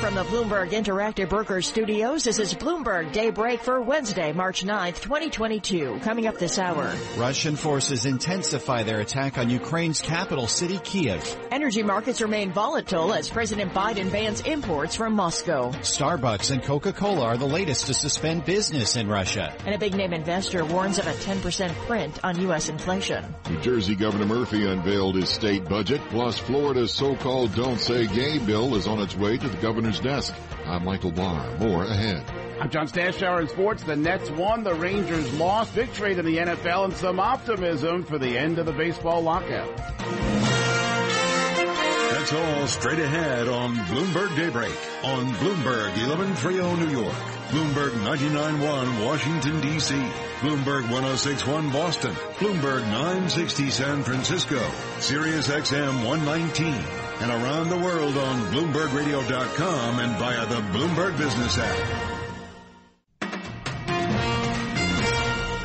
from the Bloomberg Interactive Brokers Studios, this is Bloomberg Daybreak for Wednesday, March 9th, 2022. Coming up this hour. Russian forces intensify their attack on Ukraine's capital city, Kiev. Energy markets remain volatile as President Biden bans imports from Moscow. Starbucks and Coca-Cola are the latest to suspend business in Russia. And a big name investor warns of a 10% print on U.S. inflation. New Jersey Governor Murphy unveiled his state budget, plus Florida's so-called Don't Say Gay bill is on its way to the governor's desk. I'm Michael Barr. More ahead. I'm John Stashower in sports. The Nets won, the Rangers lost. Big trade in the NFL and some optimism for the end of the baseball lockout. That's all straight ahead on Bloomberg Daybreak on Bloomberg 1130 New York, Bloomberg 99.1 Washington D.C., Bloomberg 1061 Boston, Bloomberg 960 San Francisco, Sirius XM 119, and around the world on BloombergRadio.com and via the Bloomberg Business app.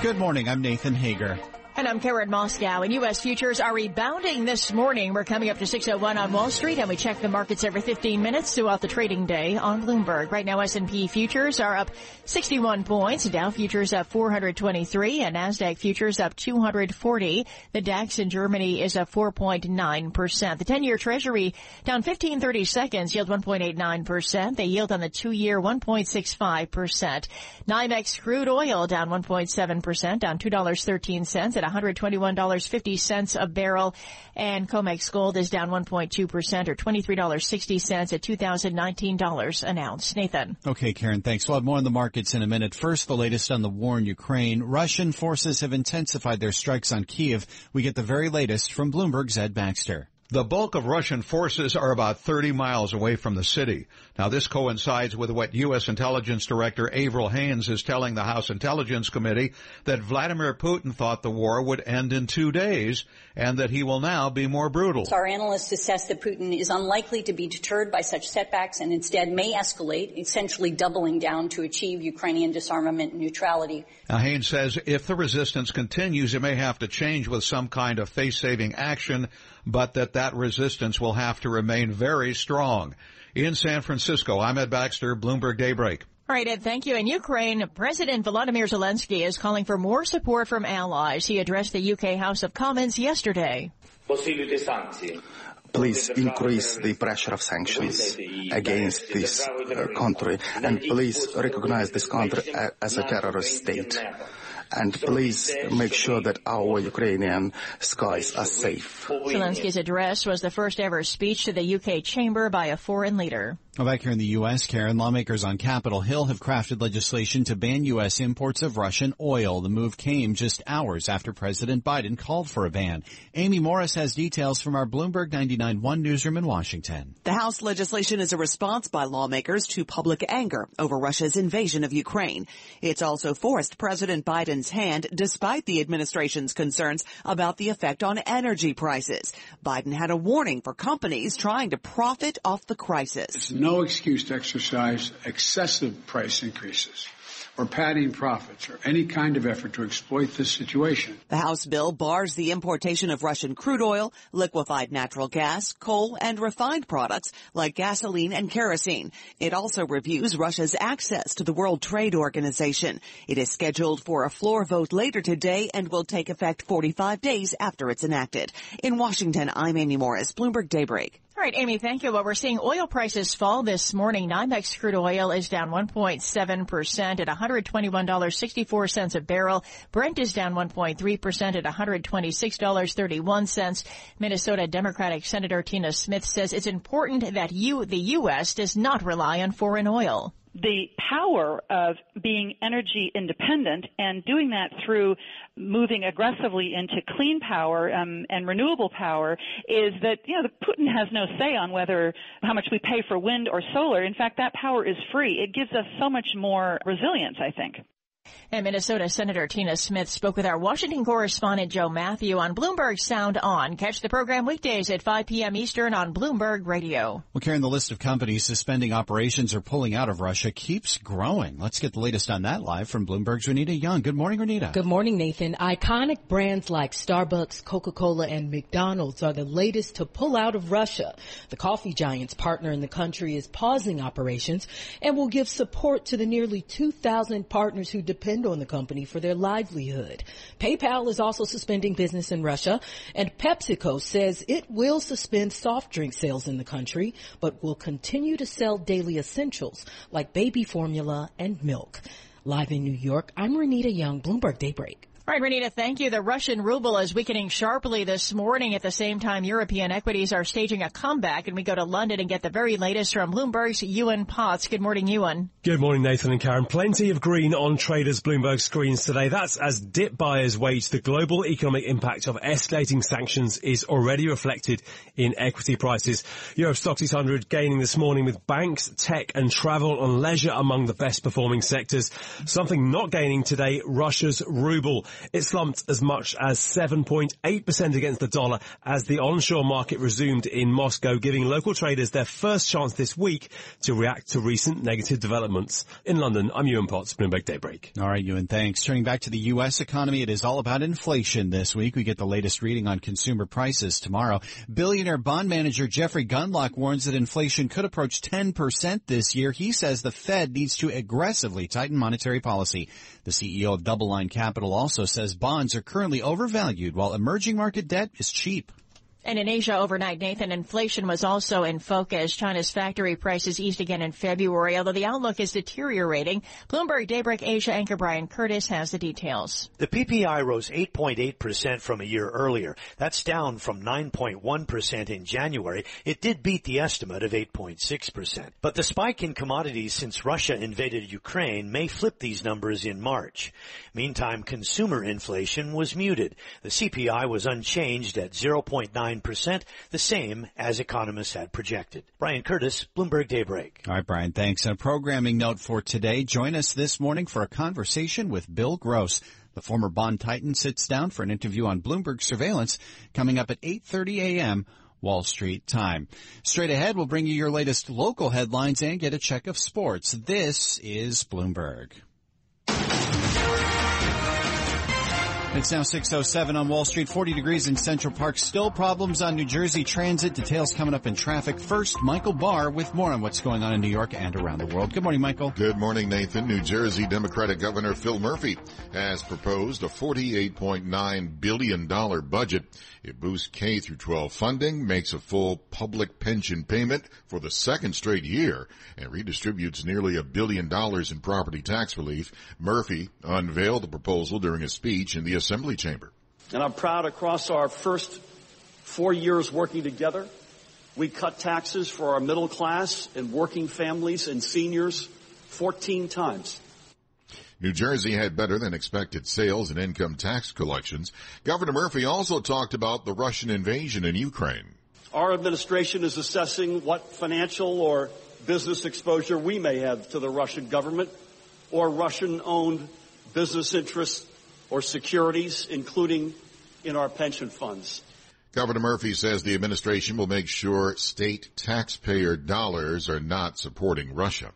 Good morning. I'm Nathan Hager. And I'm Karen Moskow. And U.S. futures are rebounding this morning. We're coming up to 601 on Wall Street, and we check the markets every 15 minutes throughout the trading day on Bloomberg. Right now, S&P futures are up 61 points. Dow futures up 423, and Nasdaq futures up 240. The DAX in Germany is up 4.9%. The 10-year Treasury down 1530 seconds, yield 1.89%. They yield on the two-year 1.65%. NYMEX crude oil down 1.7%, down $2.13 at $121.50 a barrel. And COMEX gold is down 1.2% or $23.60 at $2,019 an ounce. Nathan. Okay, Karen, thanks. We'll have more on the markets in a minute. First, the latest on the war in Ukraine. Russian forces have intensified their strikes on Kiev. We get the very latest from Bloomberg's Ed Baxter. The bulk of Russian forces are about 30 miles away from the city. Now this coincides with what U.S. Intelligence Director Avril Haines is telling the House Intelligence Committee that Vladimir Putin thought the war would end in two days and that he will now be more brutal. Our analysts assess that Putin is unlikely to be deterred by such setbacks and instead may escalate, essentially doubling down to achieve Ukrainian disarmament and neutrality. Now Haines says if the resistance continues, it may have to change with some kind of face-saving action but that that resistance will have to remain very strong. In San Francisco, I'm Ed Baxter, Bloomberg Daybreak. All right, Ed, thank you. In Ukraine, President Volodymyr Zelensky is calling for more support from allies. He addressed the UK House of Commons yesterday. Please increase the pressure of sanctions against this uh, country and please recognize this country as a terrorist state and please make sure that our Ukrainian skies are safe. Zelensky's address was the first ever speech to the UK chamber by a foreign leader. Well, back here in the U.S., Karen, lawmakers on Capitol Hill have crafted legislation to ban U.S. imports of Russian oil. The move came just hours after President Biden called for a ban. Amy Morris has details from our Bloomberg 99.1 newsroom in Washington. The House legislation is a response by lawmakers to public anger over Russia's invasion of Ukraine. It's also forced President Biden's hand despite the administration's concerns about the effect on energy prices. Biden had a warning for companies trying to profit off the crisis no excuse to exercise excessive price increases or padding profits or any kind of effort to exploit this situation. The House bill bars the importation of Russian crude oil, liquefied natural gas, coal, and refined products like gasoline and kerosene. It also reviews Russia's access to the World Trade Organization. It is scheduled for a floor vote later today and will take effect 45 days after it's enacted. In Washington, I'm Amy Morris, Bloomberg Daybreak. All right, Amy, thank you. Well, we're seeing oil prices fall this morning. NYMEX crude oil is down 1.7% at $121.64 a barrel. Brent is down 1.3% at $126.31. Minnesota Democratic Senator Tina Smith says it's important that you, the U.S., does not rely on foreign oil the power of being energy independent and doing that through moving aggressively into clean power um, and renewable power is that you know Putin has no say on whether how much we pay for wind or solar. In fact, that power is free. It gives us so much more resilience, I think. And Minnesota Senator Tina Smith spoke with our Washington correspondent Joe Matthew on Bloomberg Sound On. Catch the program weekdays at 5 p.m. Eastern on Bloomberg Radio. Well, Karen, the list of companies suspending operations or pulling out of Russia keeps growing. Let's get the latest on that live from Bloomberg's Renita Young. Good morning, Renita. Good morning, Nathan. Iconic brands like Starbucks, Coca-Cola, and McDonald's are the latest to pull out of Russia. The coffee giant's partner in the country is pausing operations and will give support to the nearly 2,000 partners who depend on the company for their livelihood. PayPal is also suspending business in Russia, and PepsiCo says it will suspend soft drink sales in the country, but will continue to sell daily essentials like baby formula and milk. Live in New York, I'm Renita Young, Bloomberg Daybreak. All right, Renita, thank you. The Russian ruble is weakening sharply this morning. At the same time, European equities are staging a comeback, and we go to London and get the very latest from Bloomberg's Ewan Potts. Good morning, Ewan. Good morning, Nathan and Karen. Plenty of green on traders' Bloomberg screens today. That's as dip buyers wage the global economic impact of escalating sanctions is already reflected in equity prices. Euro Stoxx 600 gaining this morning with banks, tech, and travel and leisure among the best performing sectors. Something not gaining today, Russia's ruble. It slumped as much as 7.8% against the dollar as the onshore market resumed in Moscow, giving local traders their first chance this week to react to recent negative developments. In London, I'm Ewan Potts, Bloomberg Daybreak. All right, Ewan, thanks. Turning back to the U.S. economy, it is all about inflation this week. We get the latest reading on consumer prices tomorrow. Billionaire bond manager Jeffrey Gundlach warns that inflation could approach 10% this year. He says the Fed needs to aggressively tighten monetary policy. The CEO of DoubleLine Capital also says bonds are currently overvalued while emerging market debt is cheap. And in Asia overnight, Nathan, inflation was also in focus. China's factory prices eased again in February, although the outlook is deteriorating. Bloomberg Daybreak Asia anchor Brian Curtis has the details. The PPI rose 8.8% from a year earlier. That's down from 9.1% in January. It did beat the estimate of 8.6%. But the spike in commodities since Russia invaded Ukraine may flip these numbers in March. Meantime, consumer inflation was muted. The CPI was unchanged at 0.9 9%, the same as economists had projected. Brian Curtis, Bloomberg Daybreak. All right, Brian, thanks. And a programming note for today. Join us this morning for a conversation with Bill Gross. The former bond titan sits down for an interview on Bloomberg surveillance coming up at 8:30 a.m. Wall Street time. Straight ahead, we'll bring you your latest local headlines and get a check of sports. This is Bloomberg. It's now 607 on Wall Street, 40 degrees in Central Park. Still problems on New Jersey Transit. Details coming up in traffic. First, Michael Barr with more on what's going on in New York and around the world. Good morning, Michael. Good morning, Nathan. New Jersey Democratic Governor Phil Murphy has proposed a $48.9 billion budget. It boosts K through 12 funding, makes a full public pension payment for the second straight year, and redistributes nearly a billion dollars in property tax relief. Murphy unveiled the proposal during a speech in the Assembly chamber. And I'm proud across our first four years working together, we cut taxes for our middle class and working families and seniors 14 times. New Jersey had better than expected sales and income tax collections. Governor Murphy also talked about the Russian invasion in Ukraine. Our administration is assessing what financial or business exposure we may have to the Russian government or Russian owned business interests or securities, including in our pension funds. Governor Murphy says the administration will make sure state taxpayer dollars are not supporting Russia.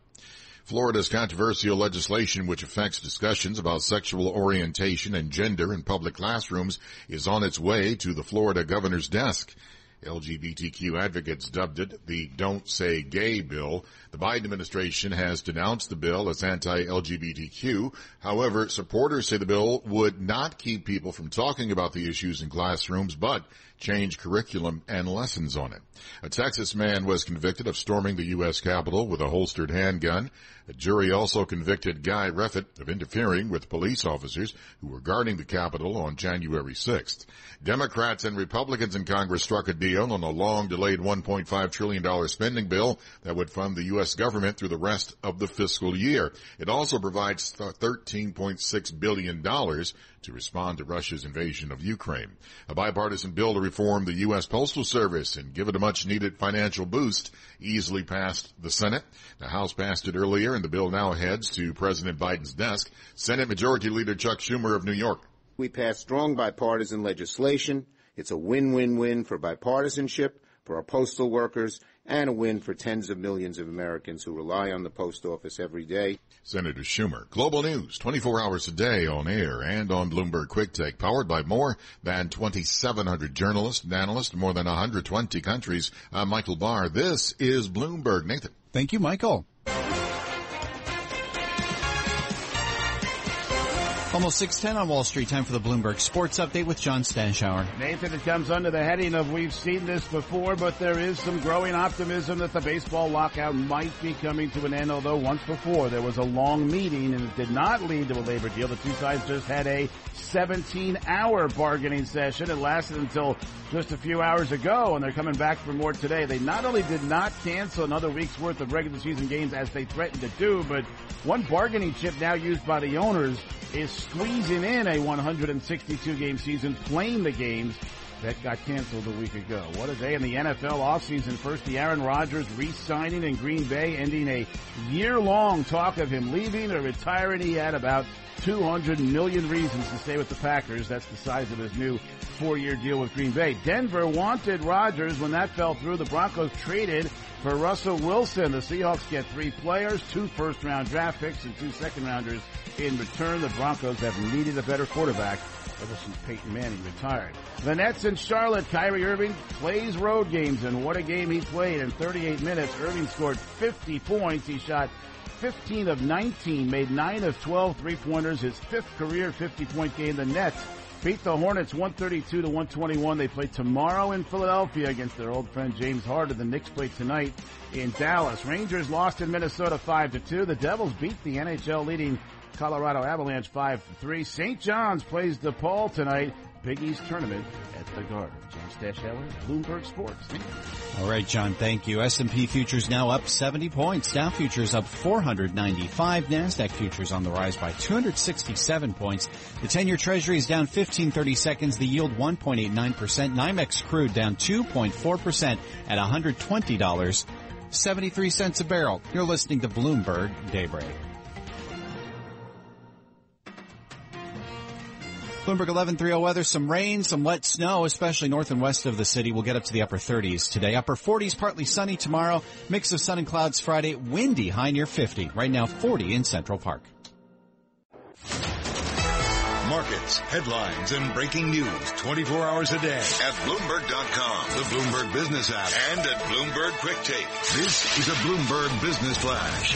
Florida's controversial legislation, which affects discussions about sexual orientation and gender in public classrooms, is on its way to the Florida governor's desk. LGBTQ advocates dubbed it the Don't Say Gay bill. The Biden administration has denounced the bill as anti-LGBTQ. However, supporters say the bill would not keep people from talking about the issues in classrooms, but change curriculum and lessons on it. A Texas man was convicted of storming the U.S. Capitol with a holstered handgun. A jury also convicted Guy Reffitt of interfering with police officers who were guarding the Capitol on January 6th. Democrats and Republicans in Congress struck a deal on a long delayed $1.5 trillion spending bill that would fund the U.S. government through the rest of the fiscal year. It also provides $13.6 billion to respond to Russia's invasion of Ukraine. A bipartisan bill to reform the U.S. Postal Service and give it a much needed financial boost easily passed the Senate. The House passed it earlier and the bill now heads to President Biden's desk. Senate Majority Leader Chuck Schumer of New York. We passed strong bipartisan legislation. It's a win-win-win for bipartisanship, for our postal workers, and a win for tens of millions of Americans who rely on the post office every day. Senator Schumer. Global news, 24 hours a day on air and on Bloomberg Quick Take, powered by more than 2,700 journalists and analysts in more than 120 countries. I'm Michael Barr. This is Bloomberg. Nathan. Thank you, Michael. Almost 610 on Wall Street. Time for the Bloomberg Sports Update with John Stashower. Nathan, it comes under the heading of we've seen this before, but there is some growing optimism that the baseball lockout might be coming to an end, although once before there was a long meeting and it did not lead to a labor deal. The two sides just had a 17 hour bargaining session. It lasted until just a few hours ago and they're coming back for more today. They not only did not cancel another week's worth of regular season games as they threatened to do, but one bargaining chip now used by the owners is squeezing in a 162 game season, playing the games that got canceled a week ago. What a day in the NFL offseason. First, the Aaron Rodgers re-signing in Green Bay, ending a year-long talk of him leaving or retiring. He had about 200 million reasons to stay with the Packers. That's the size of his new four-year deal with Green Bay. Denver wanted Rodgers. When that fell through, the Broncos traded for Russell Wilson. The Seahawks get three players, two first-round draft picks, and two second-rounders in return. The Broncos have needed a better quarterback ever since Peyton Manning retired. The Nets in Charlotte, Kyrie Irving plays road games, and what a game he played in 38 minutes. Irving scored 50 points. He shot 15 of 19, made 9 of 12 three-pointers, his fifth career 50-point game. The Nets beat the Hornets 132 to 121. They play tomorrow in Philadelphia against their old friend James Harden. The Knicks play tonight in Dallas. Rangers lost in Minnesota 5 to 2. The Devils beat the NHL leading Colorado Avalanche 5 3. St. John's plays DePaul tonight. East tournament at the Garden. John Stashower, Bloomberg Sports. All right, John, thank you. S&P futures now up 70 points. Dow futures up 495. NASDAQ futures on the rise by 267 points. The 10-year treasury is down 15 30 seconds. The yield 1.89%. NYMEX crude down 2.4% at $120. 73 a barrel. You're listening to Bloomberg Daybreak. Bloomberg 1130 weather, some rain, some wet snow, especially north and west of the city. We'll get up to the upper 30s today. Upper 40s, partly sunny tomorrow. Mix of sun and clouds Friday. Windy, high near 50. Right now 40 in Central Park. Markets, headlines, and breaking news 24 hours a day at Bloomberg.com, the Bloomberg Business app, and at Bloomberg Quick Take. This is a Bloomberg Business Flash.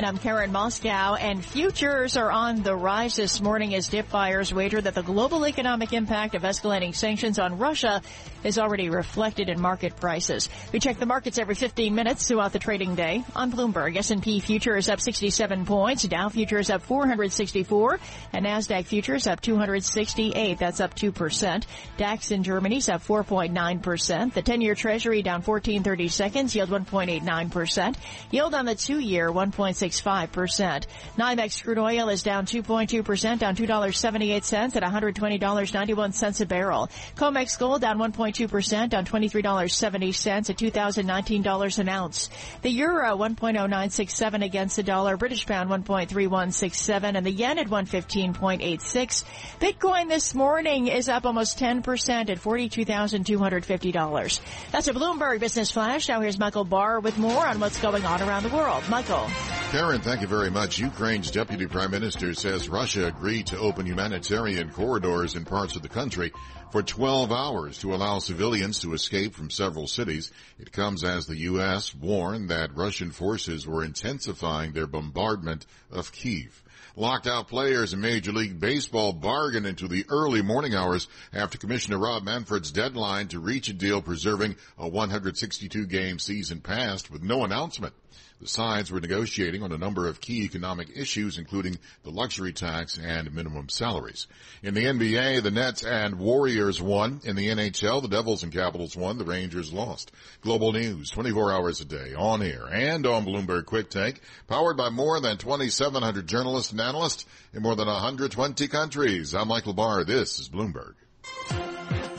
And I'm Karen Moskow, and futures are on the rise this morning as dip buyers wager that the global economic impact of escalating sanctions on Russia is already reflected in market prices. We check the markets every 15 minutes throughout the trading day on Bloomberg. S&P futures up 67 points, Dow futures up 464, and Nasdaq futures up 268. That's up 2%. DAX in Germany's up 4.9%. The 10-year Treasury down 14.30 seconds, yield 1.89%. Yield on the two-year 1.65%. NYMEX crude oil is down 2.2%, down $2.78 at $120.91 a barrel. COMEX gold down 1.2%, down $23.70 at $2,019 an ounce. The euro 1.0967 against the dollar, British pound 1.3167, and the yen at 115.86. Bitcoin this morning is up almost 10% at $42,250. That's a Bloomberg Business Flash. Now here's Michael Barr with more on what's going on around the world. Michael. Karen, thank you very much. Ukraine's deputy prime minister says Russia agreed to open humanitarian corridors in parts of the country for 12 hours to allow civilians to escape from several cities. It comes as the U.S. warned that Russian forces were intensifying their bombardment of Kiev. Locked out players in Major League Baseball bargained into the early morning hours after Commissioner Rob Manfred's deadline to reach a deal preserving a 162 game season passed with no announcement. The sides were negotiating on a number of key economic issues, including the luxury tax and minimum salaries. In the NBA, the Nets and Warriors won. In the NHL, the Devils and Capitals won. The Rangers lost. Global news, 24 hours a day, on air and on Bloomberg Quick Take, powered by more than 2,700 journalists and analysts in more than 120 countries. I'm Michael Barr. This is Bloomberg.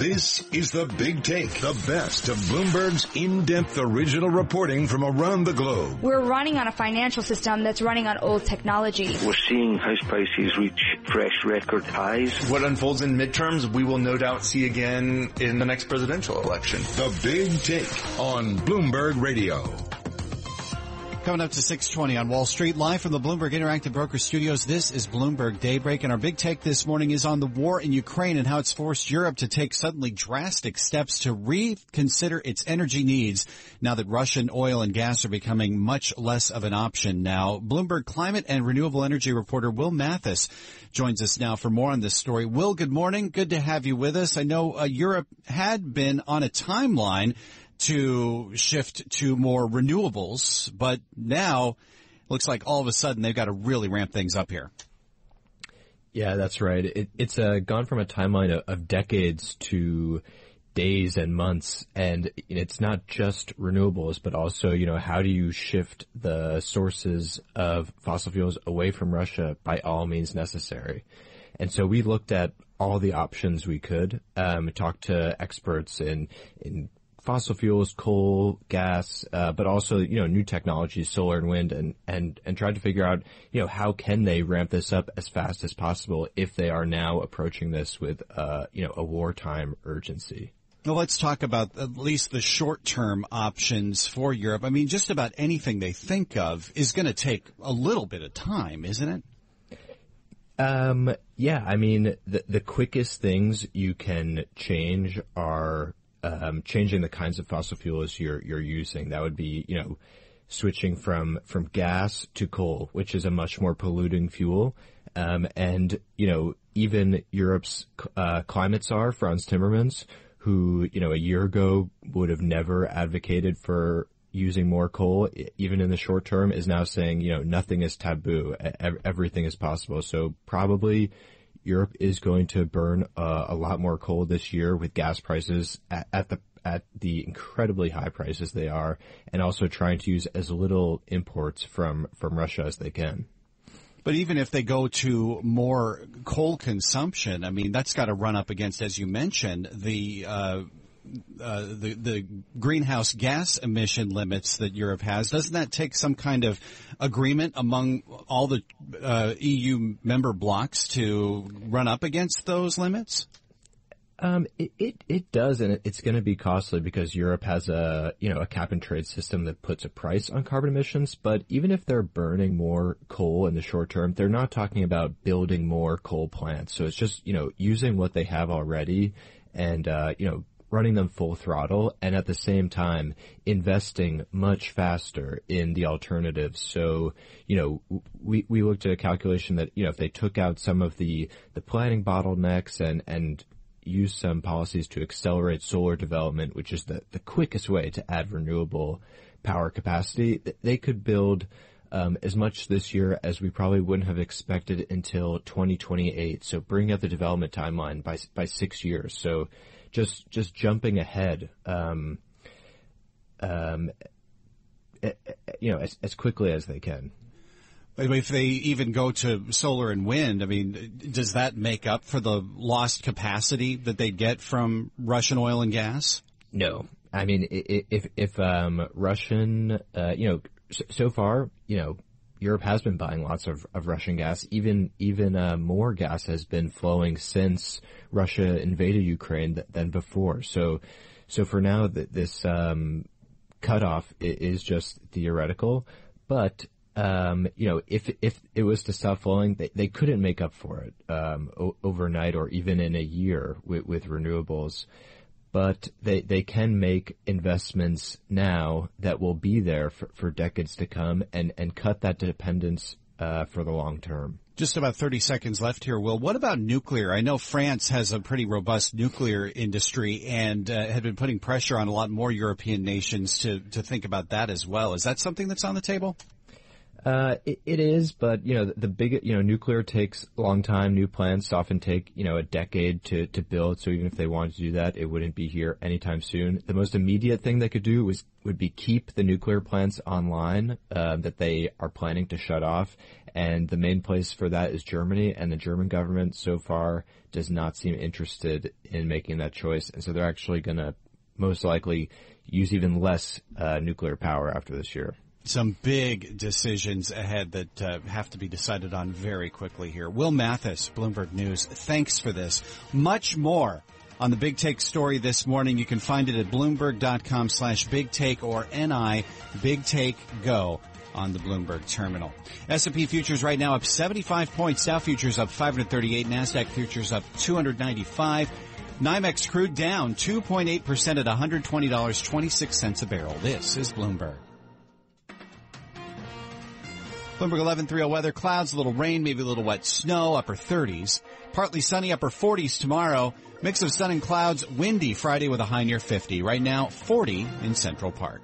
This is the Big Take, the best of Bloomberg's in-depth original reporting from around the globe. We're running on a financial system that's running on old technology. We're seeing house prices reach fresh record highs. What unfolds in midterms, we will no doubt see again in the next presidential election. The Big Take on Bloomberg Radio. Coming up to 620 on Wall Street, live from the Bloomberg Interactive Broker Studios. This is Bloomberg Daybreak, and our big take this morning is on the war in Ukraine and how it's forced Europe to take suddenly drastic steps to reconsider its energy needs now that Russian oil and gas are becoming much less of an option now. Bloomberg climate and renewable energy reporter Will Mathis joins us now for more on this story. Will, good morning. Good to have you with us. I know uh, Europe had been on a timeline to shift to more renewables, but now it looks like all of a sudden they've got to really ramp things up here. Yeah, that's right. It, it's uh, gone from a timeline of, of, decades to days and months, and it's not just renewables, but also, you know, how do you shift the sources of fossil fuels away from Russia by all means necessary? And so we looked at all the options we could, um, talked to experts in, in fossil fuels, coal, gas, uh, but also you know new technologies, solar and wind, and and and tried to figure out you know how can they ramp this up as fast as possible if they are now approaching this with uh, you know a wartime urgency. Well, let's talk about at least the short-term options for Europe. I mean, just about anything they think of is going to take a little bit of time, isn't it? Um, yeah, I mean, the, the quickest things you can change are um, changing the kinds of fossil fuels you're you're using. That would be you know switching from from gas to coal, which is a much more polluting fuel. Um, and you know even Europe's uh, climate czar Frans Timmermans, who you know a year ago would have never advocated for using more coal, even in the short term, is now saying you know nothing is taboo, everything is possible. So probably Europe is going to burn uh, a lot more coal this year with gas prices at, at, the at the incredibly high prices they are, and also trying to use as little imports from from Russia as they can. But even if they go to more coal consumption, I mean that's got to run up against, as you mentioned, the uh, uh, the the greenhouse gas emission limits that Europe has. Doesn't that take some kind of agreement among all the uh, EU member blocks to run up against those limits? Um, it, it, it does, and it's going to be costly because Europe has a you know a cap and trade system that puts a price on carbon emissions. But even if they're burning more coal in the short term, they're not talking about building more coal plants. So it's just you know using what they have already and uh, you know running them full throttle and at the same time investing much faster in the alternatives. So, you know, we, we looked at a calculation that, you know, if they took out some of the, the planning bottlenecks and, and use some policies to accelerate solar development, which is the, the quickest way to add renewable power capacity, they could build um, as much this year as we probably wouldn't have expected until 2028. So bring up the development timeline by by six years. So just just jumping ahead, um, um, eh, eh, you know, as, as quickly as they can. If they even go to solar and wind, I mean, does that make up for the lost capacity that they get from Russian oil and gas? No, I mean, if if um, Russian, uh, you know, so far, you know, Europe has been buying lots of, of Russian gas. Even even uh, more gas has been flowing since Russia invaded Ukraine th- than before. So so for now, th- this um, cutoff is just theoretical. But um, you know, if if it was to stop flowing, they, they couldn't make up for it um, o- overnight or even in a year with, with renewables. But they, they can make investments now that will be there for, for decades to come and, and cut that dependence uh, for the long term. Just about 30 seconds left here, Will. What about nuclear? I know France has a pretty robust nuclear industry and uh, had been putting pressure on a lot more European nations to, to think about that as well. Is that something that's on the table? Uh, it, it is, but you know the, the big you know nuclear takes a long time. New plants often take you know a decade to to build. So even if they wanted to do that, it wouldn't be here anytime soon. The most immediate thing they could do was would be keep the nuclear plants online uh, that they are planning to shut off, and the main place for that is Germany. And the German government so far does not seem interested in making that choice, and so they're actually going to most likely use even less uh, nuclear power after this year some big decisions ahead that uh, have to be decided on very quickly here. Will Mathis, Bloomberg News, thanks for this. Much more on the Big Take story this morning. You can find it at bloomberg.com slash big take or NI Big Take Go on the Bloomberg terminal. S&P futures right now up 75 points. Dow futures up 538. NASDAQ futures up 295. NYMEX crude down 2.8% at $120.26 a barrel. This is Bloomberg. Bloomberg 1130 weather, clouds, a little rain, maybe a little wet snow, upper 30s. Partly sunny, upper 40s tomorrow. Mix of sun and clouds, windy Friday with a high near 50. Right now, 40 in Central Park.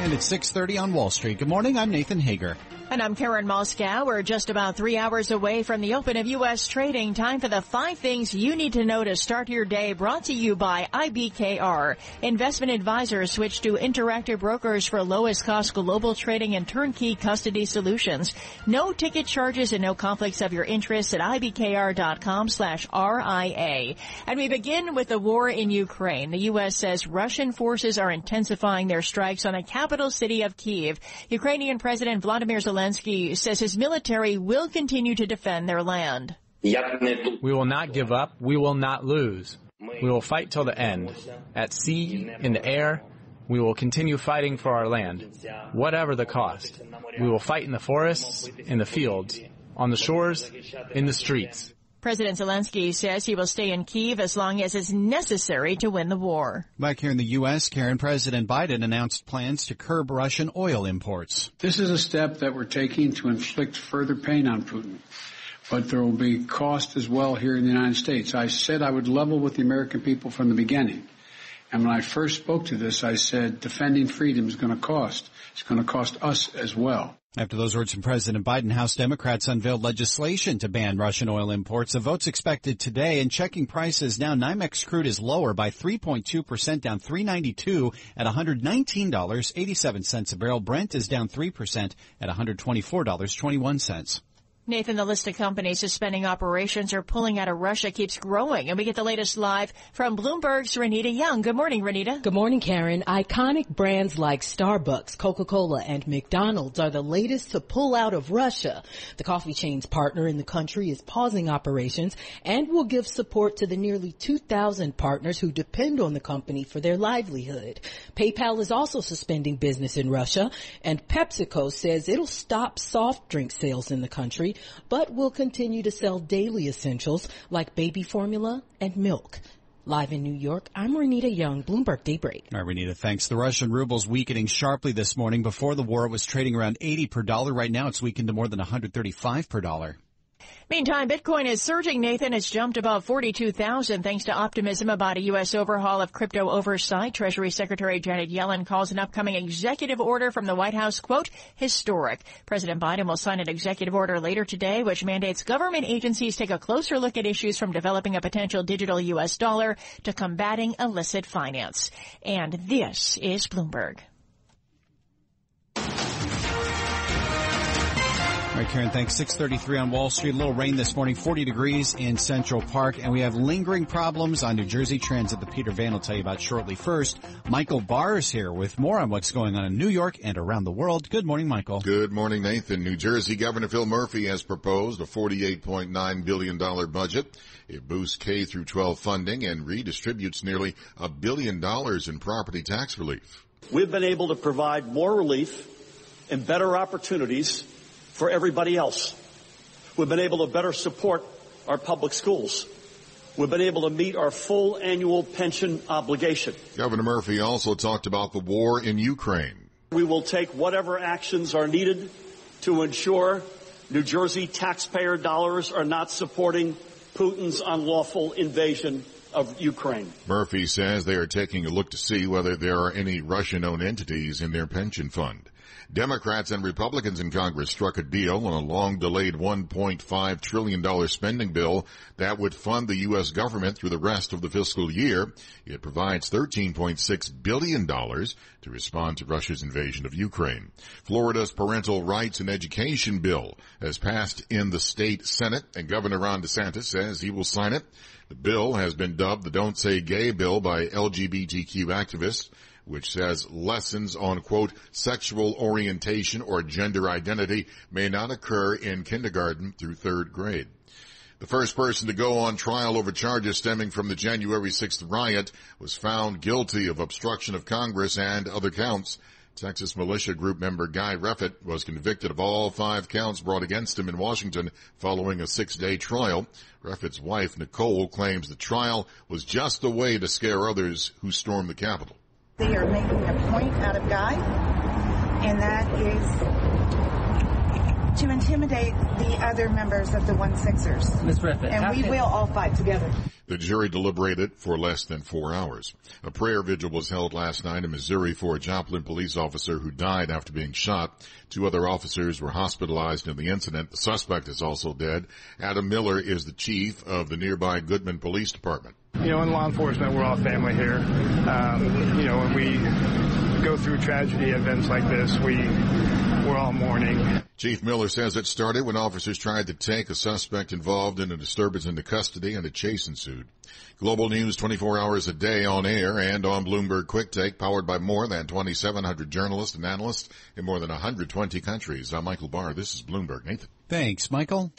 And it's 6.30 on Wall Street. Good morning, I'm Nathan Hager. And I'm Karen Moskow. We're just about three hours away from the open of U.S. trading. Time for the five things you need to know to start your day. Brought to you by IBKR. Investment advisors switch to interactive brokers for lowest cost global trading and turnkey custody solutions. No ticket charges and no conflicts of your interest at ibkr.com slash RIA. And we begin with the war in Ukraine. The U.S. says Russian forces are intensifying their strikes on the capital city of Kiev. Ukrainian President Vladimir Zelensky Zelensky says his military will continue to defend their land. We will not give up. We will not lose. We will fight till the end. At sea, in the air, we will continue fighting for our land, whatever the cost. We will fight in the forests, in the fields, on the shores, in the streets. President Zelensky says he will stay in Kiev as long as is necessary to win the war. Back here in the U.S., Karen, President Biden announced plans to curb Russian oil imports. This is a step that we're taking to inflict further pain on Putin. But there will be cost as well here in the United States. I said I would level with the American people from the beginning. And when I first spoke to this, I said defending freedom is going to cost. It's going to cost us as well. After those words from President Biden, House Democrats unveiled legislation to ban Russian oil imports. The vote's expected today and checking prices now. NYMEX crude is lower by 3.2% down 392 at $119.87 a barrel. Brent is down 3% at $124.21. Nathan, the list of companies suspending operations or pulling out of Russia keeps growing. And we get the latest live from Bloomberg's Renita Young. Good morning, Renita. Good morning, Karen. Iconic brands like Starbucks, Coca-Cola, and McDonald's are the latest to pull out of Russia. The coffee chain's partner in the country is pausing operations and will give support to the nearly 2,000 partners who depend on the company for their livelihood. PayPal is also suspending business in Russia, and PepsiCo says it'll stop soft drink sales in the country but will continue to sell daily essentials like baby formula and milk. Live in New York, I'm Renita Young, Bloomberg Daybreak. All right, Renita, thanks. The Russian ruble's weakening sharply this morning. Before the war, it was trading around 80 per dollar. Right now, it's weakened to more than 135 per dollar. Meantime, Bitcoin is surging, Nathan. It's jumped above 42,000 thanks to optimism about a U.S. overhaul of crypto oversight. Treasury Secretary Janet Yellen calls an upcoming executive order from the White House, quote, historic. President Biden will sign an executive order later today, which mandates government agencies take a closer look at issues from developing a potential digital U.S. dollar to combating illicit finance. And this is Bloomberg. All right, Karen, thanks. 633 on Wall Street. A little rain this morning, 40 degrees in Central Park, and we have lingering problems on New Jersey Transit that Peter Van will tell you about shortly. First, Michael Barr is here with more on what's going on in New York and around the world. Good morning, Michael. Good morning, Nathan. New Jersey Governor Phil Murphy has proposed a $48.9 billion budget. It boosts K through 12 funding and redistributes nearly a billion dollars in property tax relief. We've been able to provide more relief and better opportunities for everybody else. We've been able to better support our public schools. We've been able to meet our full annual pension obligation. Governor Murphy also talked about the war in Ukraine. We will take whatever actions are needed to ensure New Jersey taxpayer dollars are not supporting Putin's unlawful invasion of Ukraine. Murphy says they are taking a look to see whether there are any Russian-owned entities in their pension fund. Democrats and Republicans in Congress struck a deal on a long-delayed $1.5 trillion spending bill that would fund the U.S. government through the rest of the fiscal year. It provides $13.6 billion to respond to Russia's invasion of Ukraine. Florida's parental rights and education bill has passed in the state Senate, and Governor Ron DeSantis says he will sign it. The bill has been dubbed the Don't Say Gay bill by LGBTQ activists which says lessons on quote sexual orientation or gender identity may not occur in kindergarten through third grade. The first person to go on trial over charges stemming from the January 6th riot was found guilty of obstruction of Congress and other counts. Texas militia group member Guy Reffitt was convicted of all five counts brought against him in Washington following a six-day trial. Reffitt's wife, Nicole, claims the trial was just a way to scare others who stormed the Capitol. They are making a point out of Guy, and that is to intimidate the other members of the One Sixers. Ms. Griffith, and we will all fight together. The jury deliberated for less than four hours. A prayer vigil was held last night in Missouri for a Joplin police officer who died after being shot. Two other officers were hospitalized in the incident. The suspect is also dead. Adam Miller is the chief of the nearby Goodman Police Department. You know, in law enforcement, we're all family here. Um, you know, when we go through tragedy events like this, we we're all mourning. Chief Miller says it started when officers tried to take a suspect involved in a disturbance into custody and a chase ensued. Global news 24 hours a day on air and on Bloomberg Quick Take powered by more than 2,700 journalists and analysts in more than 120 countries. I'm Michael Barr. This is Bloomberg. Nathan. Thanks, Michael.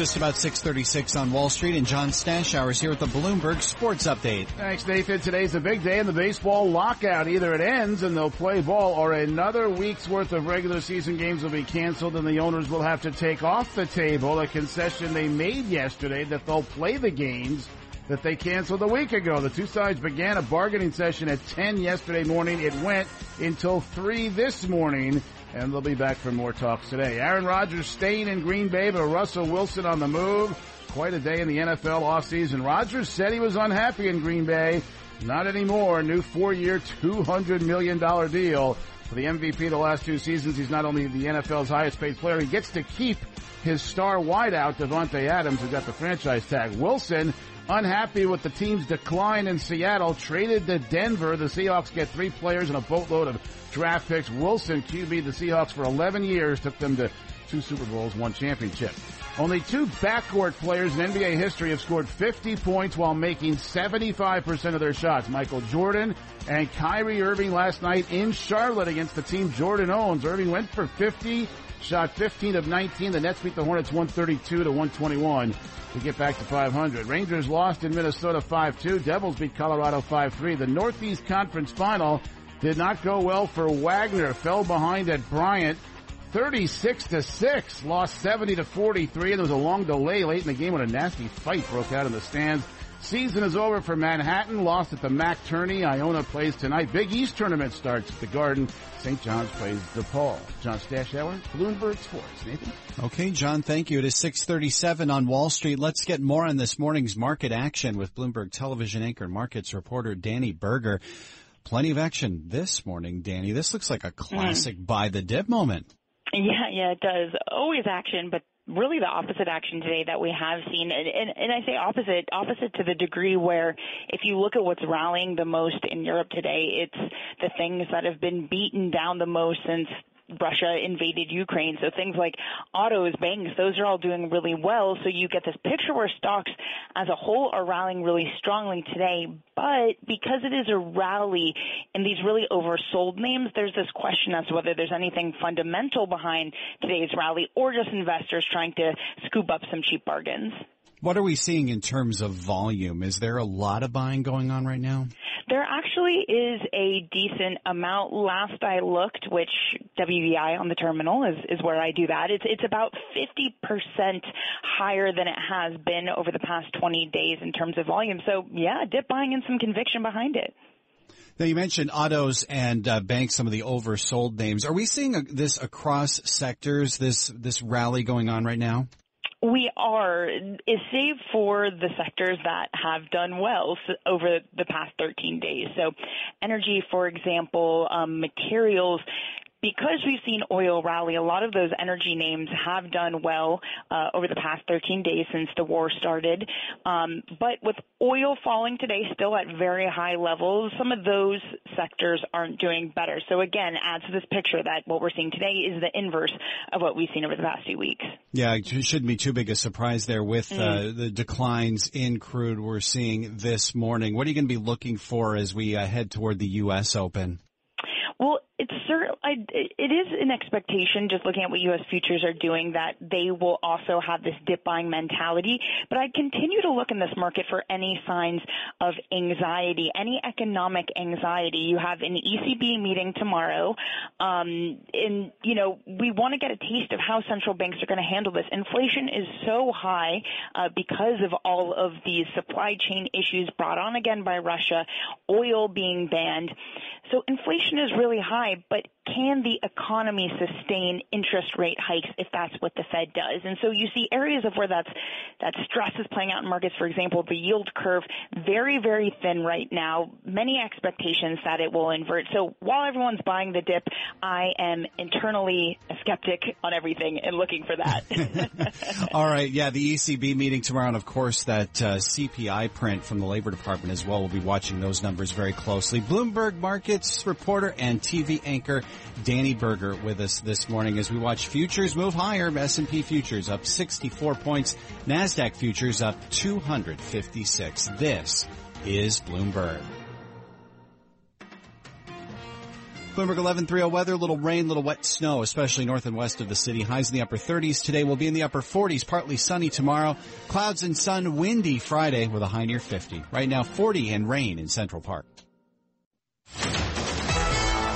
Just about 636 on Wall Street and John Stashower is here with the Bloomberg Sports Update. Thanks, Nathan. Today's a big day in the baseball lockout. Either it ends and they'll play ball or another week's worth of regular season games will be canceled and the owners will have to take off the table a concession they made yesterday that they'll play the games that they canceled a week ago. The two sides began a bargaining session at 10 yesterday morning. It went until 3 this morning and they'll be back for more talks today. Aaron Rodgers staying in Green Bay, but Russell Wilson on the move. Quite a day in the NFL offseason. Rodgers said he was unhappy in Green Bay. Not anymore. New four-year, $200 million deal. For the MVP the last two seasons, he's not only the NFL's highest paid player, he gets to keep his star wideout, Davante Adams, who got the franchise tag. Wilson, unhappy with the team's decline in Seattle, traded to Denver. The Seahawks get three players and a boatload of draft picks. Wilson, QB the Seahawks for 11 years, took them to two Super Bowls, one championship. Only two backcourt players in NBA history have scored 50 points while making 75% of their shots. Michael Jordan and Kyrie Irving last night in Charlotte against the team Jordan owns. Irving went for 50, shot 15 of 19. The Nets beat the Hornets 132 to 121 to get back to 500. Rangers lost in Minnesota 5-2. Devils beat Colorado 5-3. The Northeast Conference Final did not go well for Wagner. Fell behind at Bryant. 36 to 6, lost 70 to 43, and there was a long delay late in the game when a nasty fight broke out in the stands. Season is over for Manhattan, lost at the MAAC Tourney. Iona plays tonight. Big East tournament starts at the Garden. St. John's plays DePaul. John Stashower, Bloomberg Sports. Nathan? Okay, John, thank you. It is 637 on Wall Street. Let's get more on this morning's market action with Bloomberg television anchor and markets reporter Danny Berger. Plenty of action this morning, Danny. This looks like a classic mm. buy the dip moment. Yeah, yeah, it does. Always action, but really the opposite action today that we have seen. And, and, and I say opposite, opposite to the degree where if you look at what's rallying the most in Europe today, it's the things that have been beaten down the most since Russia invaded Ukraine. So things like autos, banks, those are all doing really well. So you get this picture where stocks as a whole are rallying really strongly today. But because it is a rally in these really oversold names, there's this question as to whether there's anything fundamental behind today's rally or just investors trying to scoop up some cheap bargains. What are we seeing in terms of volume? Is there a lot of buying going on right now? There actually is a decent amount. Last I looked, which WEI on the terminal is, is where I do that. It's it's about 50% higher than it has been over the past 20 days in terms of volume. So yeah, dip buying and some conviction behind it. Now you mentioned autos and uh, banks, some of the oversold names. Are we seeing a, this across sectors? This this rally going on right now? We are, save for the sectors that have done well over the past 13 days. So, energy, for example, um, materials, because we've seen oil rally, a lot of those energy names have done well uh, over the past 13 days since the war started. Um, but with oil falling today still at very high levels, some of those sectors aren't doing better. So again, adds to this picture that what we're seeing today is the inverse of what we've seen over the past few weeks. Yeah, it shouldn't be too big a surprise there with uh, mm. the declines in crude we're seeing this morning. What are you going to be looking for as we uh, head toward the U.S. Open? Well, it's. It is an expectation, just looking at what U.S. futures are doing, that they will also have this dip buying mentality. But I continue to look in this market for any signs of anxiety, any economic anxiety. You have an ECB meeting tomorrow, um, and you know we want to get a taste of how central banks are going to handle this. Inflation is so high uh, because of all of these supply chain issues brought on again by Russia, oil being banned. So inflation is really high, but can the economy sustain interest rate hikes if that's what the Fed does? And so you see areas of where that's that stress is playing out in markets. For example, the yield curve very very thin right now. Many expectations that it will invert. So while everyone's buying the dip, I am internally a skeptic on everything and looking for that. All right, yeah, the ECB meeting tomorrow, and of course that uh, CPI print from the Labor Department as well. We'll be watching those numbers very closely. Bloomberg Markets reporter and TV anchor Dani Burger with us this morning as we watch futures move higher. S&P futures up 64 points. NASDAQ futures up 256. This is Bloomberg. Bloomberg 1130 weather, little rain, little wet snow, especially north and west of the city. Highs in the upper 30s. Today will be in the upper 40s, partly sunny tomorrow. Clouds and sun, windy Friday with a high near 50. Right now 40 and rain in Central Park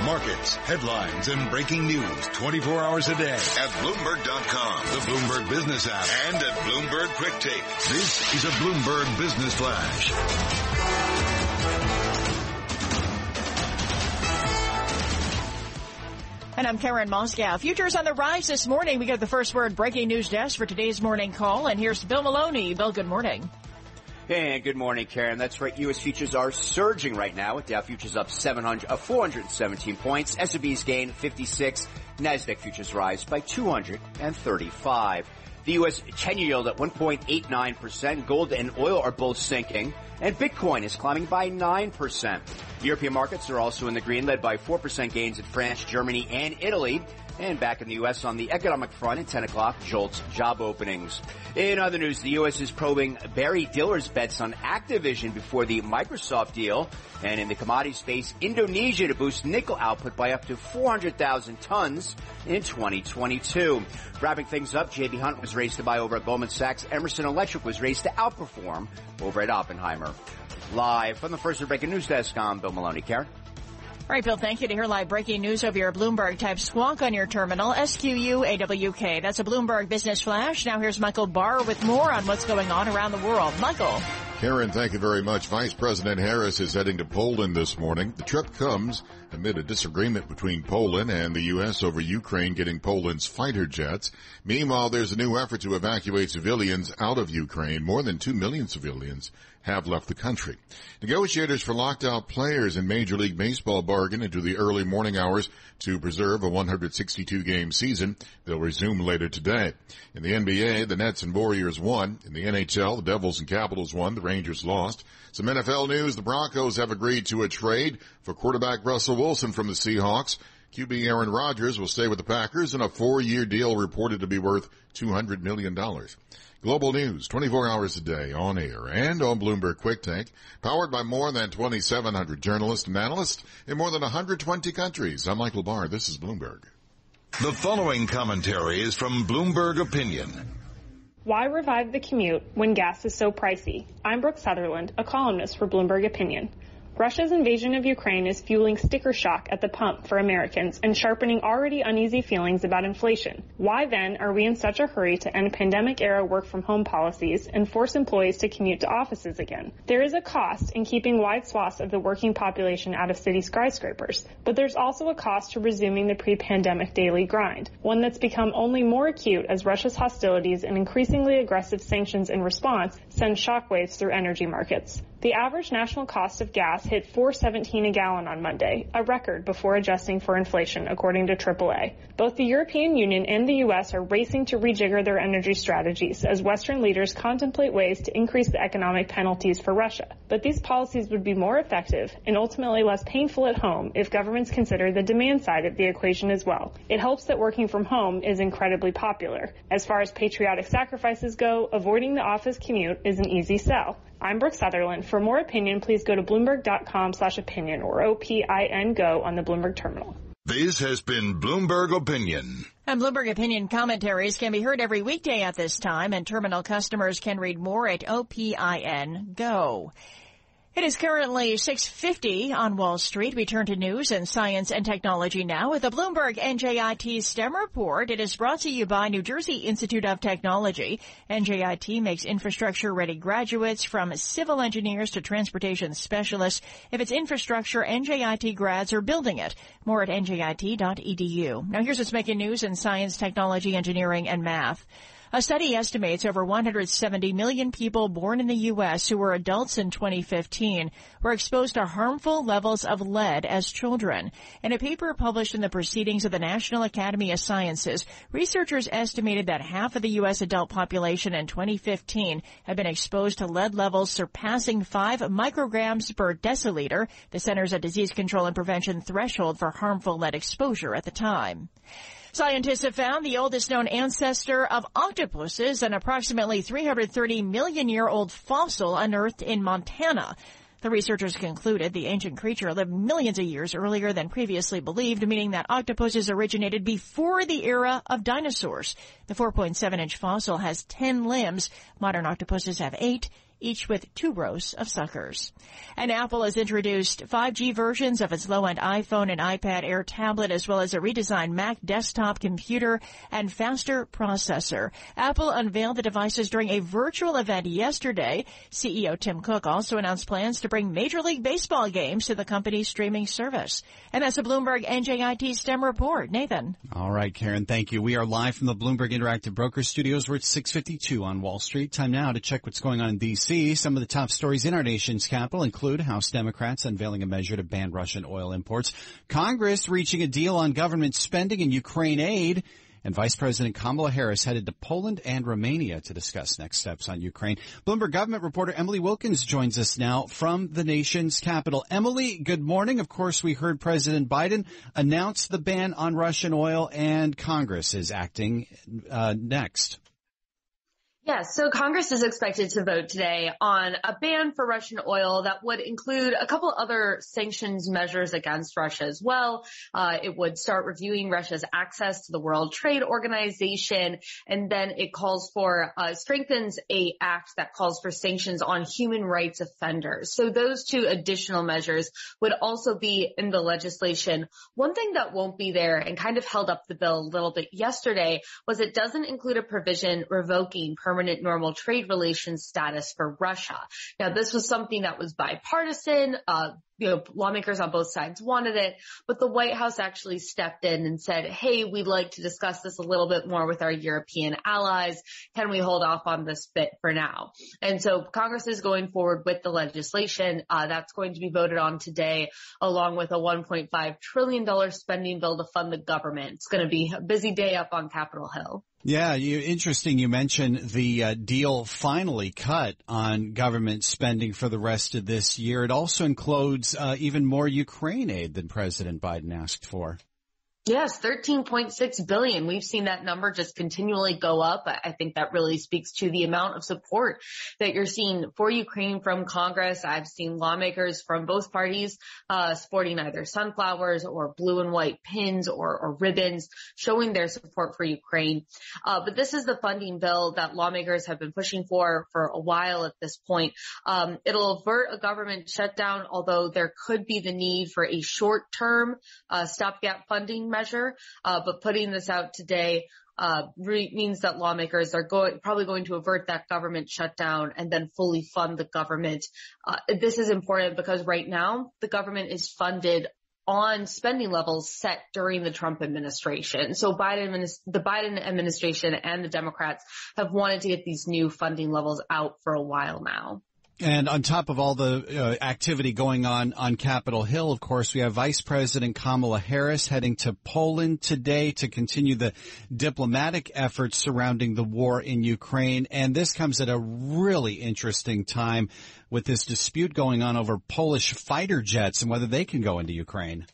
markets, headlines, and breaking news 24 hours a day at Bloomberg.com, the Bloomberg Business app, and at Bloomberg Quick Take. This is a Bloomberg Business Flash. And I'm Karen Moskow. Futures on the rise this morning. We got the first word breaking news desk for today's morning call. And here's Bill Maloney. Bill, good morning. And good morning, Karen. That's right. U.S. futures are surging right now with Dow futures up 700, uh, 417 points. S&P's gain 56. Nasdaq futures rise by 235. The U.S. 10-year yield at 1.89%. Gold and oil are both sinking. And Bitcoin is climbing by 9%. European markets are also in the green, led by 4% gains in France, Germany, and Italy. And back in the U.S. on the economic front at 10 o'clock, JOLTS job openings. In other news, the U.S. is probing Barry Diller's bets on Activision before the Microsoft deal. And in the commodity space, Indonesia to boost nickel output by up to 400,000 tons in 2022. Wrapping things up, JB Hunt was raised to buy over at Goldman Sachs. Emerson Electric was raised to outperform over at Oppenheimer. Live from the first breaking news desk, I'm Bill Maloney. Karen? All right, Bill, thank you to hear live breaking news over your Bloomberg type squawk on your terminal, SQUAWK. That's a Bloomberg Business Flash. Now here's Michael Barr with more on what's going on around the world. Michael. Karen, thank you very much. Vice President Harris is heading to Poland this morning. The trip comes amid a disagreement between Poland and the U.S. over Ukraine getting Poland's fighter jets. Meanwhile, there's a new effort to evacuate civilians out of Ukraine. More than 2 million civilians have left the country. Negotiators for locked out players in Major League Baseball bargain into the early morning hours to preserve a 162 game season. They'll resume later today. In the NBA, the Nets and Warriors won. In the NHL, the Devils and Capitals won. The Rangers lost. Some NFL news. The Broncos have agreed to a trade for quarterback Russell Wilson from the Seahawks. QB Aaron Rodgers will stay with the Packers in a four-year deal reported to be worth $200 million. Global news, 24 hours a day, on air and on Bloomberg Quick Take, powered by more than 2,700 journalists and analysts in more than 120 countries. I'm Michael Barr. This is Bloomberg. The following commentary is from Bloomberg Opinion. Why revive the commute when gas is so pricey? I'm Brooke Sutherland, a columnist for Bloomberg Opinion. Russia's invasion of Ukraine is fueling sticker shock at the pump for Americans and sharpening already uneasy feelings about inflation. Why then are we in such a hurry to end pandemic era work from home policies and force employees to commute to offices again? There is a cost in keeping wide swaths of the working population out of city skyscrapers, but there's also a cost to resuming the pre-pandemic daily grind, one that's become only more acute as Russia's hostilities and increasingly aggressive sanctions in response send shockwaves through energy markets. The average national cost of gas hit 4.17 a gallon on Monday, a record before adjusting for inflation, according to AAA. Both the European Union and the U.S. are racing to rejigger their energy strategies as Western leaders contemplate ways to increase the economic penalties for Russia. But these policies would be more effective and ultimately less painful at home if governments consider the demand side of the equation as well. It helps that working from home is incredibly popular. As far as patriotic sacrifices go, avoiding the office commute is an easy sell. I'm Brooke Sutherland. For more opinion, please go to bloomberg.com slash opinion or O-P-I-N go on the Bloomberg terminal. This has been Bloomberg Opinion. And Bloomberg Opinion commentaries can be heard every weekday at this time, and terminal customers can read more at OPIN Go. It is currently 650 on Wall Street. We turn to news and science and technology now with the Bloomberg NJIT STEM report. It is brought to you by New Jersey Institute of Technology. NJIT makes infrastructure ready graduates from civil engineers to transportation specialists. If it's infrastructure, NJIT grads are building it. More at njit.edu. Now here's what's making news in science, technology, engineering, and math. A study estimates over 170 million people born in the U.S. who were adults in 2015 were exposed to harmful levels of lead as children. In a paper published in the Proceedings of the National Academy of Sciences, researchers estimated that half of the U.S. adult population in 2015 had been exposed to lead levels surpassing 5 micrograms per deciliter, the Centers of Disease Control and Prevention threshold for harmful lead exposure at the time. Scientists have found the oldest known ancestor of octopuses, an approximately 330 million year old fossil unearthed in Montana. The researchers concluded the ancient creature lived millions of years earlier than previously believed, meaning that octopuses originated before the era of dinosaurs. The 4.7 inch fossil has 10 limbs. Modern octopuses have 8 each with two rows of suckers. And Apple has introduced 5G versions of its low-end iPhone and iPad Air tablet as well as a redesigned Mac desktop computer and faster processor. Apple unveiled the devices during a virtual event yesterday. CEO Tim Cook also announced plans to bring Major League Baseball games to the company's streaming service. And that's a Bloomberg NJIT STEM report. Nathan. All right, Karen, thank you. We are live from the Bloomberg Interactive Broker Studios. We're at 652 on Wall Street. Time now to check what's going on in D.C. See, some of the top stories in our nation's capital include House Democrats unveiling a measure to ban Russian oil imports, Congress reaching a deal on government spending and Ukraine aid, and Vice President Kamala Harris headed to Poland and Romania to discuss next steps on Ukraine. Bloomberg government reporter Emily Wilkins joins us now from the nation's capital. Emily, good morning. Of course, we heard President Biden announce the ban on Russian oil and Congress is acting uh, next. Yeah, so Congress is expected to vote today on a ban for Russian oil that would include a couple other sanctions measures against Russia as well. Uh, it would start reviewing Russia's access to the World Trade Organization, and then it calls for uh, strengthens a act that calls for sanctions on human rights offenders. So those two additional measures would also be in the legislation. One thing that won't be there and kind of held up the bill a little bit yesterday was it doesn't include a provision revoking permanent permanent normal trade relations status for Russia. Now, this was something that was bipartisan. Uh, you know, lawmakers on both sides wanted it, but the White House actually stepped in and said, Hey, we'd like to discuss this a little bit more with our European allies. Can we hold off on this bit for now? And so Congress is going forward with the legislation. Uh, that's going to be voted on today along with a $1.5 trillion spending bill to fund the government. It's going to be a busy day up on Capitol Hill. Yeah, you, interesting. You mentioned the uh, deal finally cut on government spending for the rest of this year. It also includes uh, even more Ukraine aid than President Biden asked for. Yes, 13.6 billion. We've seen that number just continually go up. I think that really speaks to the amount of support that you're seeing for Ukraine from Congress. I've seen lawmakers from both parties, uh, sporting either sunflowers or blue and white pins or, or ribbons showing their support for Ukraine. Uh, but this is the funding bill that lawmakers have been pushing for for a while at this point. Um, it'll avert a government shutdown, although there could be the need for a short term, uh, stopgap funding measure, uh, but putting this out today uh, re- means that lawmakers are going probably going to avert that government shutdown and then fully fund the government. Uh, this is important because right now the government is funded on spending levels set during the Trump administration. So Biden, the Biden administration and the Democrats have wanted to get these new funding levels out for a while now. And on top of all the uh, activity going on on Capitol Hill, of course, we have Vice President Kamala Harris heading to Poland today to continue the diplomatic efforts surrounding the war in Ukraine. And this comes at a really interesting time with this dispute going on over Polish fighter jets and whether they can go into Ukraine.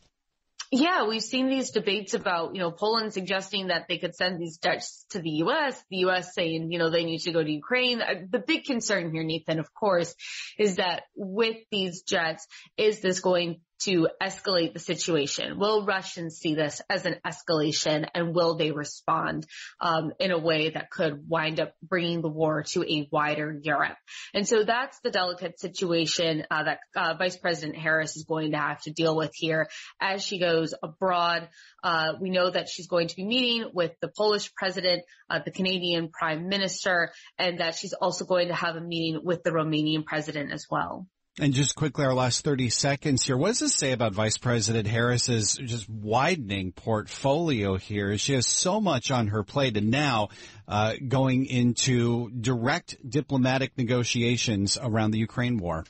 Yeah, we've seen these debates about, you know, Poland suggesting that they could send these jets to the U.S., the U.S. saying, you know, they need to go to Ukraine. Uh, the big concern here, Nathan, of course, is that with these jets, is this going to escalate the situation? Will Russians see this as an escalation and will they respond um, in a way that could wind up bringing the war to a wider Europe? And so that's the delicate situation uh, that uh, Vice President Harris is going to have to deal with here as she goes abroad. Uh, we know that she's going to be meeting with the Polish president, uh, the Canadian prime minister, and that she's also going to have a meeting with the Romanian president as well. And just quickly, our last 30 seconds here. What does this say about Vice President Harris's just widening portfolio here? She has so much on her plate and now uh, going into direct diplomatic negotiations around the Ukraine war.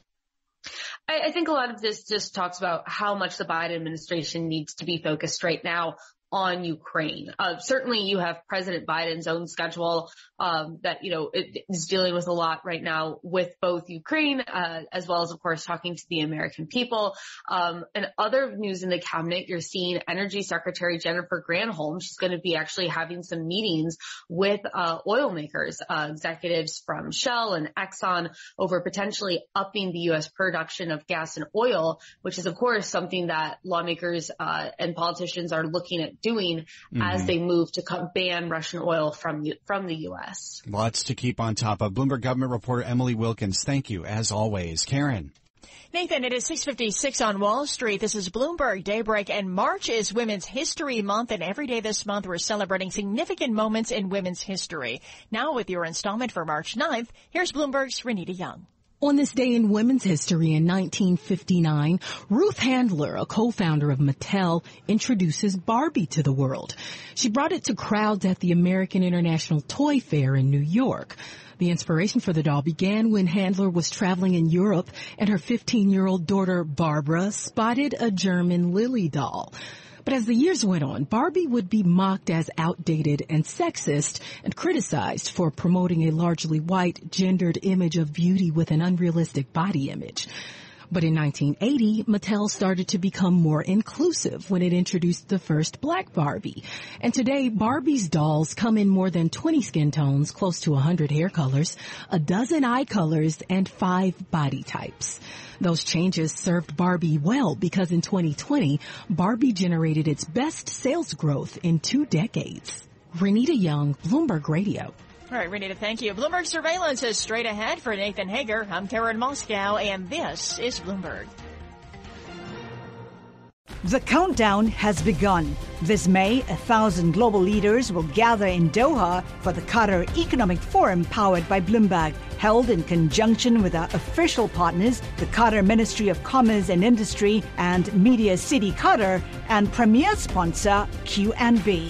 I, I think a lot of this just talks about how much the Biden administration needs to be focused right now on Ukraine. Uh, certainly you have President Biden's own schedule um, that, you know, is dealing with a lot right now with both Ukraine, uh, as well as, of course, talking to the American people. Um, and other news in the cabinet, you're seeing Energy Secretary Jennifer Granholm. She's going to be actually having some meetings with uh, oil makers, uh, executives from Shell and Exxon over potentially upping the U.S. production of gas and oil, which is, of course, something that lawmakers uh, and politicians are looking at doing mm-hmm. as they move to ban Russian oil from from the U.S. Lots to keep on top of. Bloomberg government reporter Emily Wilkins, thank you as always. Karen. Nathan, it is 656 on Wall Street. This is Bloomberg Daybreak and March is Women's History Month and every day this month we're celebrating significant moments in women's history. Now with your installment for March 9th, here's Bloomberg's Renita Young. On this day in women's history in 1959, Ruth Handler, a co-founder of Mattel, introduces Barbie to the world. She brought it to crowds at the American International Toy Fair in New York. The inspiration for the doll began when Handler was traveling in Europe and her 15-year-old daughter Barbara spotted a German Lilli doll. But as the years went on, Barbie would be mocked as outdated and sexist and criticized for promoting a largely white gendered image of beauty with an unrealistic body image. But in 1980, Mattel started to become more inclusive when it introduced the first black Barbie. And today, Barbie's dolls come in more than 20 skin tones, close to 100 hair colors, a dozen eye colors, and five body types. Those changes served Barbie well because in 2020, Barbie generated its best sales growth in two decades. Renita Young, Bloomberg Radio. All right, Renita, thank you. Bloomberg Surveillance is straight ahead for Nathan Hager. I'm Karen Moskow, and this is Bloomberg. The countdown has begun. This May, a thousand global leaders will gather in Doha for the Qatar Economic Forum powered by Bloomberg, held in conjunction with our official partners, the Qatar Ministry of Commerce and Industry and Media City Qatar, and premier sponsor QNB.